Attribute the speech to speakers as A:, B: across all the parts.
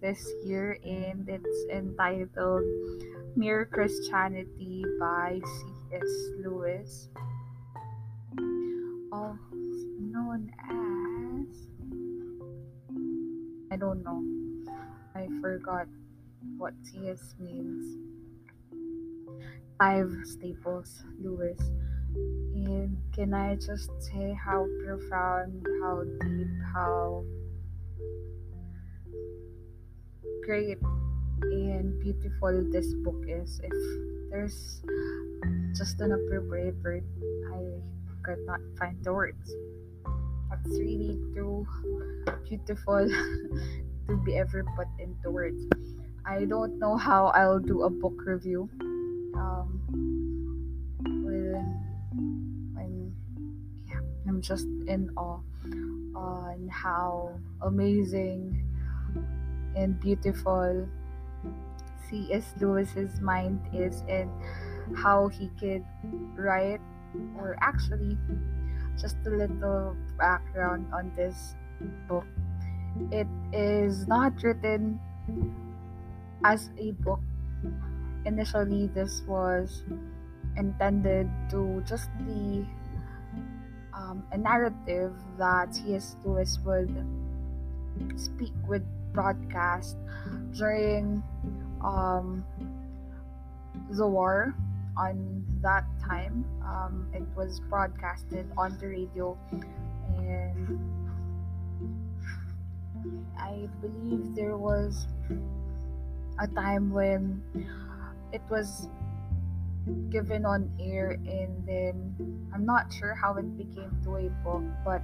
A: this year, and it's entitled Mere Christianity by C.S. Lewis, also known as. I don't know. I forgot what C.S. means. Clive Staples Lewis. And can I just say how profound, how deep, how great and beautiful this book is. If there's just an appropriate word, I could not find the words. It's really too beautiful to be ever put into words. I don't know how I'll do a book review. Um, when, when yeah, I'm just in awe on how amazing and beautiful C.S. Lewis's mind is and how he could write or actually just a little background on this book. It is not written as a book. Initially, this was intended to just be um, a narrative that C.S. Lewis would speak with broadcast during um, the war on that time. Um, it was broadcasted on the radio, and I believe there was a time when it was given on air, and then I'm not sure how it became to a book, but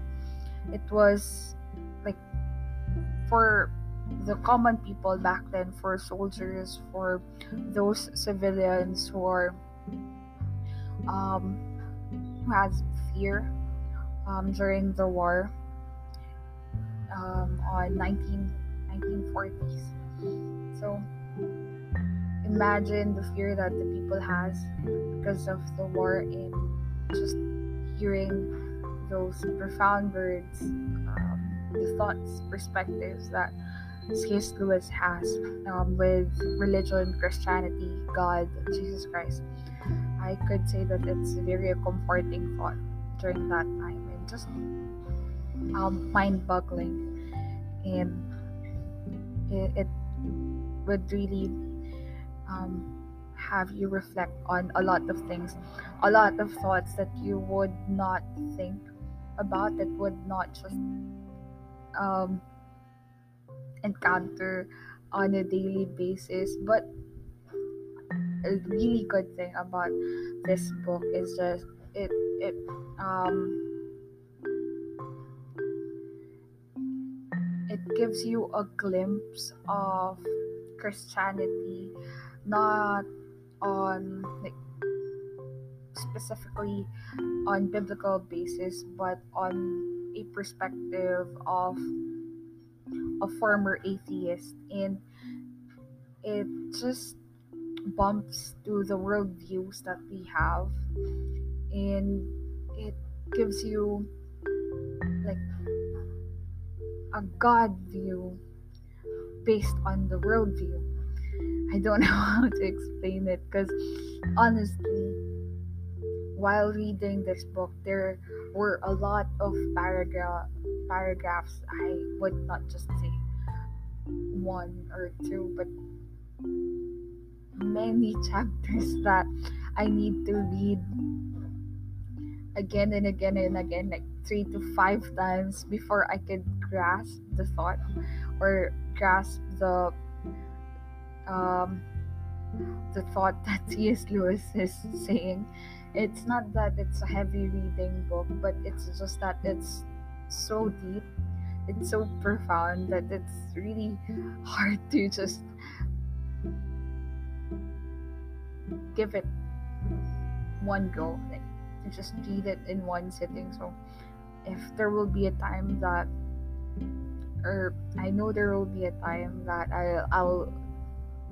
A: it was like for the common people back then, for soldiers, for those civilians who are um, who has fear um, during the war um, on 19, 1940s. So imagine the fear that the people has because of the war and just hearing those profound words, um, the thoughts, perspectives that C.S. Lewis has um, with religion, Christianity, God, Jesus Christ. I could say that it's very comforting thought during that time and just um, mind-boggling, and it, it would really um, have you reflect on a lot of things, a lot of thoughts that you would not think about, that would not just um, encounter on a daily basis. But a really good thing about this book is just it it um it gives you a glimpse of Christianity not on like specifically on biblical basis but on a perspective of a former atheist and it just bumps to the worldviews that we have and it gives you like a god view based on the worldview. I don't know how to explain it because honestly while reading this book there were a lot of paragraph paragraphs i would not just say one or two but many chapters that I need to read again and again and again, like three to five times before I could grasp the thought or grasp the um the thought that C.S. Lewis is saying. It's not that it's a heavy reading book, but it's just that it's so deep, it's so profound that it's really hard to just give it one go like to just read it in one sitting. So if there will be a time that or i know there will be a time that i i'll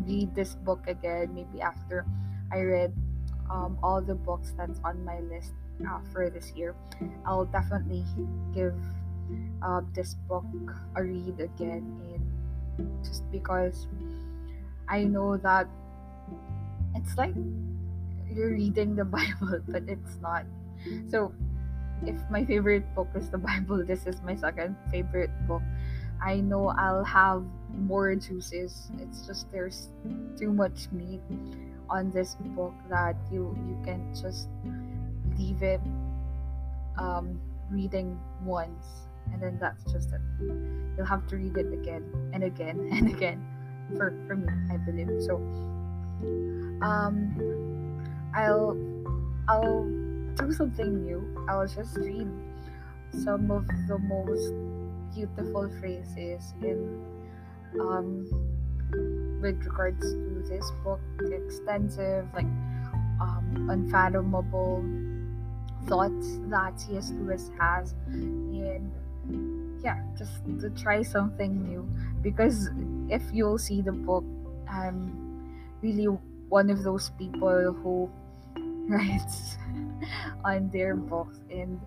A: read this book again maybe after i read um, all the books that's on my list uh, for this year i'll definitely give uh, this book a read again just because I know that it's like you're reading the Bible, but it's not. So, if my favorite book is the Bible, this is my second favorite book. I know I'll have more juices. It's just there's too much meat on this book that you you can just leave it um, reading once and then that's just it. You'll have to read it again and again and again for for me, I believe. So um I'll I'll do something new. I'll just read some of the most beautiful phrases in um with regards to this book, the extensive, like um unfathomable thoughts that C.S. Lewis has. And yeah, just to try something new. Because if you'll see the book, I'm really one of those people who writes on their books. And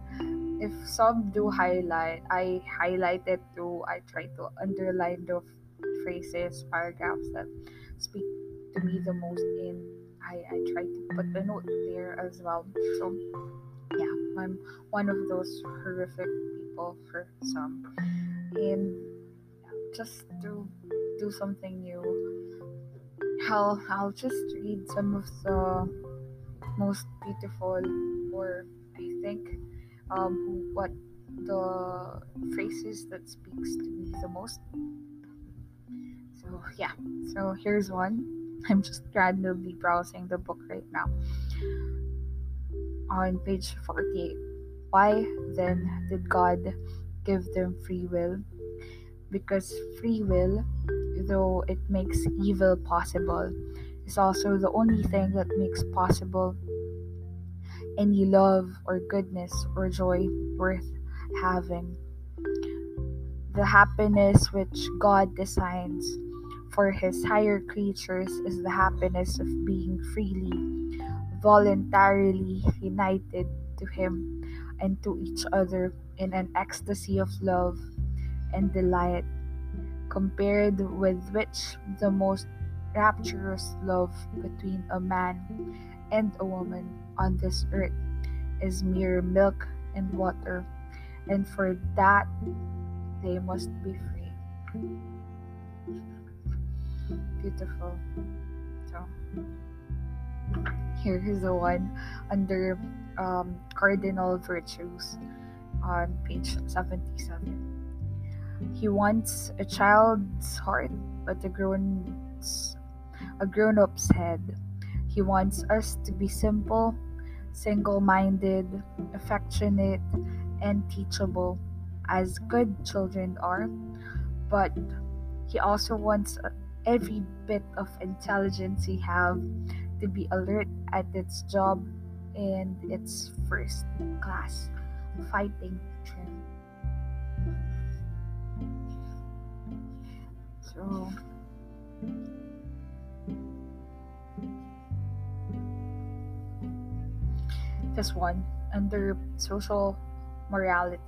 A: if some do highlight i highlight it too. I try to underline the phrases paragraphs that speak to me the most and i i try to put the note there as well. So yeah i'm one of those horrific people for some. And just to do something new. I'll I'll just read some of the most beautiful or I think um what the phrases that speaks to me the most. So yeah, so here's one. I'm just randomly browsing the book right now. On page 48. Why then did God give them free will? Because free will though it makes evil possible, is also the only thing that makes possible any love or goodness or joy worth having. The happiness which God designs for his higher creatures is the happiness of being freely, voluntarily united to him and to each other in an ecstasy of love and delight compared with which the most rapturous love between a man and a woman on this earth is mere milk and water, and for that they must be free. Beautiful. So, here is the one under um, cardinal virtues on page 77. He wants a child's heart, but a grown's a grown-up's head. He wants us to be simple, single-minded, affectionate, and teachable, as good children are. But he also wants every bit of intelligence he have to be alert at its job and its first class fighting trim. So, this one under social morality,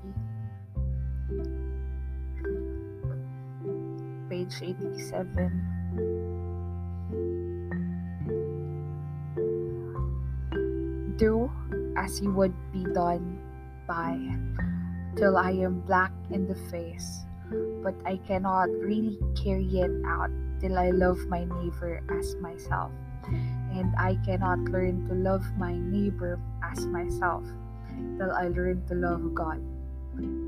A: page 87. Do as you would be done by till I am black in the face but I cannot really carry it out till I love my neighbor as myself. And I cannot learn to love my neighbor as myself till I learn to love God.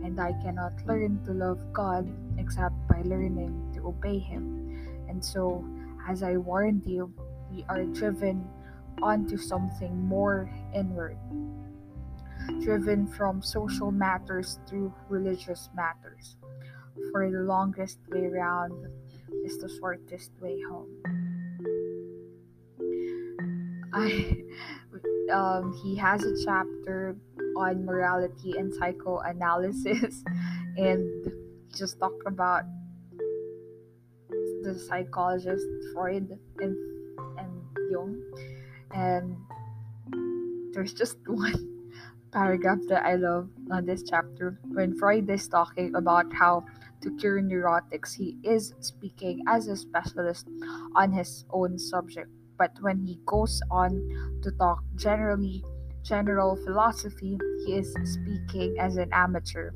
A: And I cannot learn to love God except by learning to obey Him. And so, as I warned you, we are driven onto something more inward, driven from social matters to religious matters for the longest way round is the shortest way home. I um, he has a chapter on morality and psychoanalysis and just talk about the psychologist Freud and and Jung and there's just one paragraph that I love on this chapter when Freud is talking about how to cure neurotics, he is speaking as a specialist on his own subject. But when he goes on to talk generally general philosophy, he is speaking as an amateur.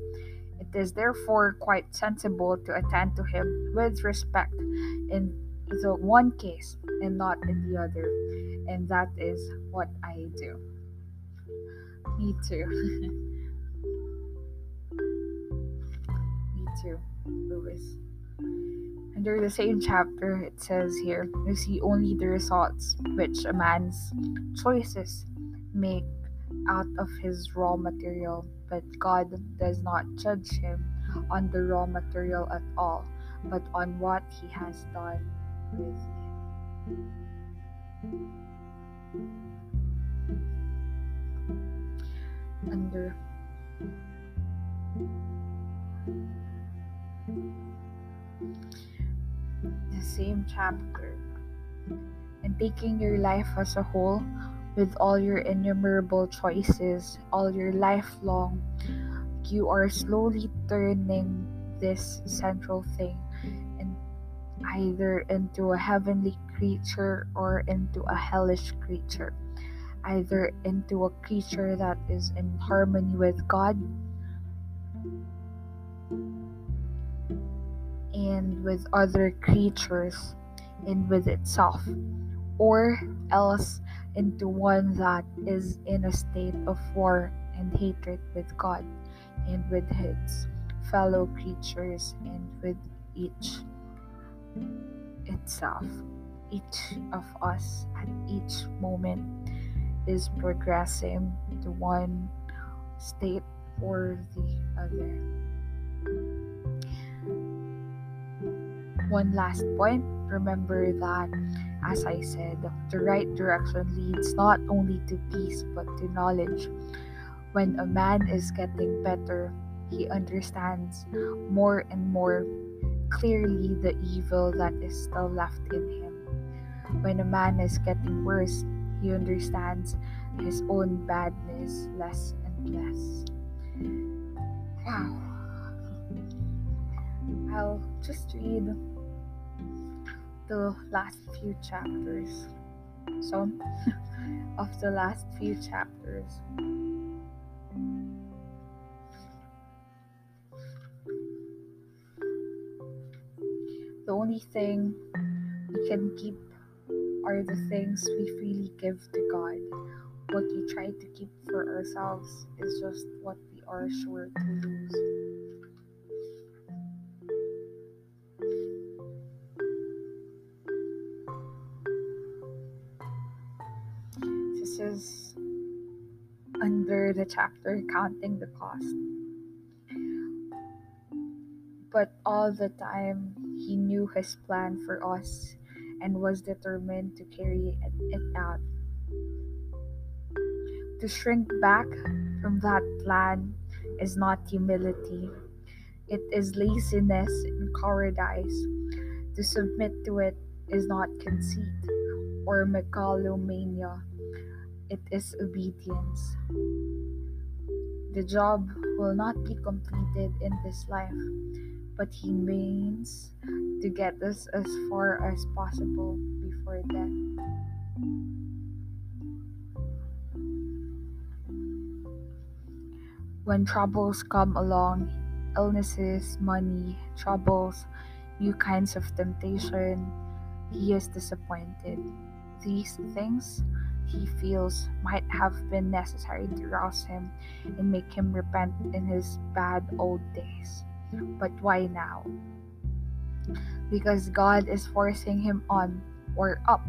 A: It is therefore quite sensible to attend to him with respect in the one case and not in the other. And that is what I do. Me too. Me too, Lewis. Under the same chapter, it says here, you see only the results which a man's choices make out of his raw material, but God does not judge him on the raw material at all, but on what he has done with it. Under the same chapter, and taking your life as a whole, with all your innumerable choices, all your lifelong, you are slowly turning this central thing in either into a heavenly creature or into a hellish creature, either into a creature that is in harmony with God and with other creatures and with itself, or else into one that is in a state of war and hatred with God and with his fellow creatures and with each itself. Each of us at each moment is progressing to one state or the other. One last point remember that as I said, the right direction leads not only to peace but to knowledge. When a man is getting better, he understands more and more clearly the evil that is still left in him. When a man is getting worse, he understands his own badness less and less. Wow. I'll just read the last few chapters. Some of the last few chapters. The only thing we can keep are the things we freely give to God. What we try to keep for ourselves is just what we are sure to lose. The chapter counting the cost. But all the time, he knew his plan for us and was determined to carry it out. To shrink back from that plan is not humility, it is laziness and cowardice. To submit to it is not conceit or megalomania it is obedience. The job will not be completed in this life, but He means to get us as far as possible before death. When troubles come along, illnesses, money, troubles, new kinds of temptation, he is disappointed. These things he feels might have been necessary to rouse him and make him repent in his bad old days. But why now? Because God is forcing him on or up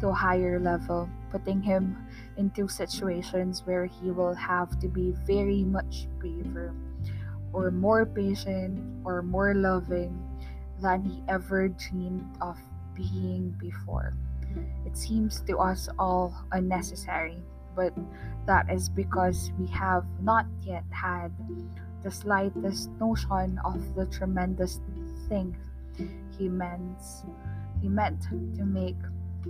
A: to a higher level, putting him into situations where he will have to be very much braver or more patient or more loving than he ever dreamed of being before. It seems to us all unnecessary, but that is because we have not yet had the slightest notion of the tremendous thing he meant he meant to make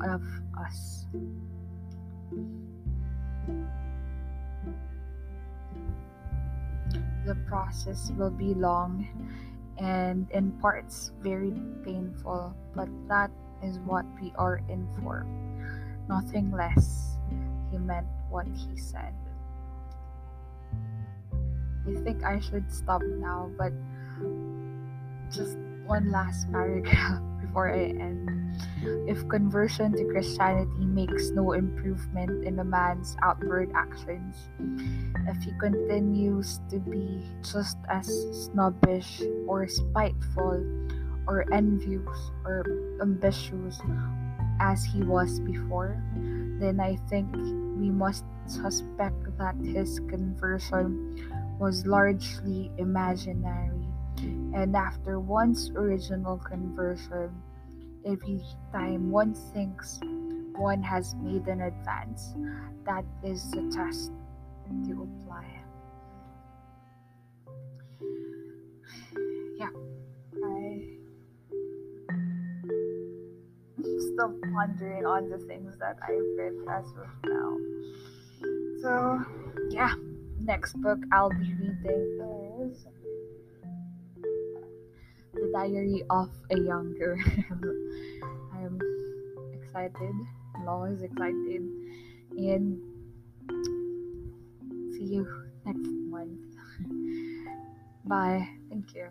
A: of us. The process will be long and in parts very painful, but that is what we are in for. Nothing less. He meant what he said. I think I should stop now, but just one last paragraph before I end. If conversion to Christianity makes no improvement in a man's outward actions, if he continues to be just as snobbish or spiteful or envious or ambitious as he was before, then I think we must suspect that his conversion was largely imaginary. And after one's original conversion, every time one thinks one has made an advance, that is the test to apply. Still pondering on the things that I've read as of now. So, yeah, next book I'll be reading is The Diary of a Young Girl. I'm excited. I'm always excited. And see you next month. Bye. Thank you.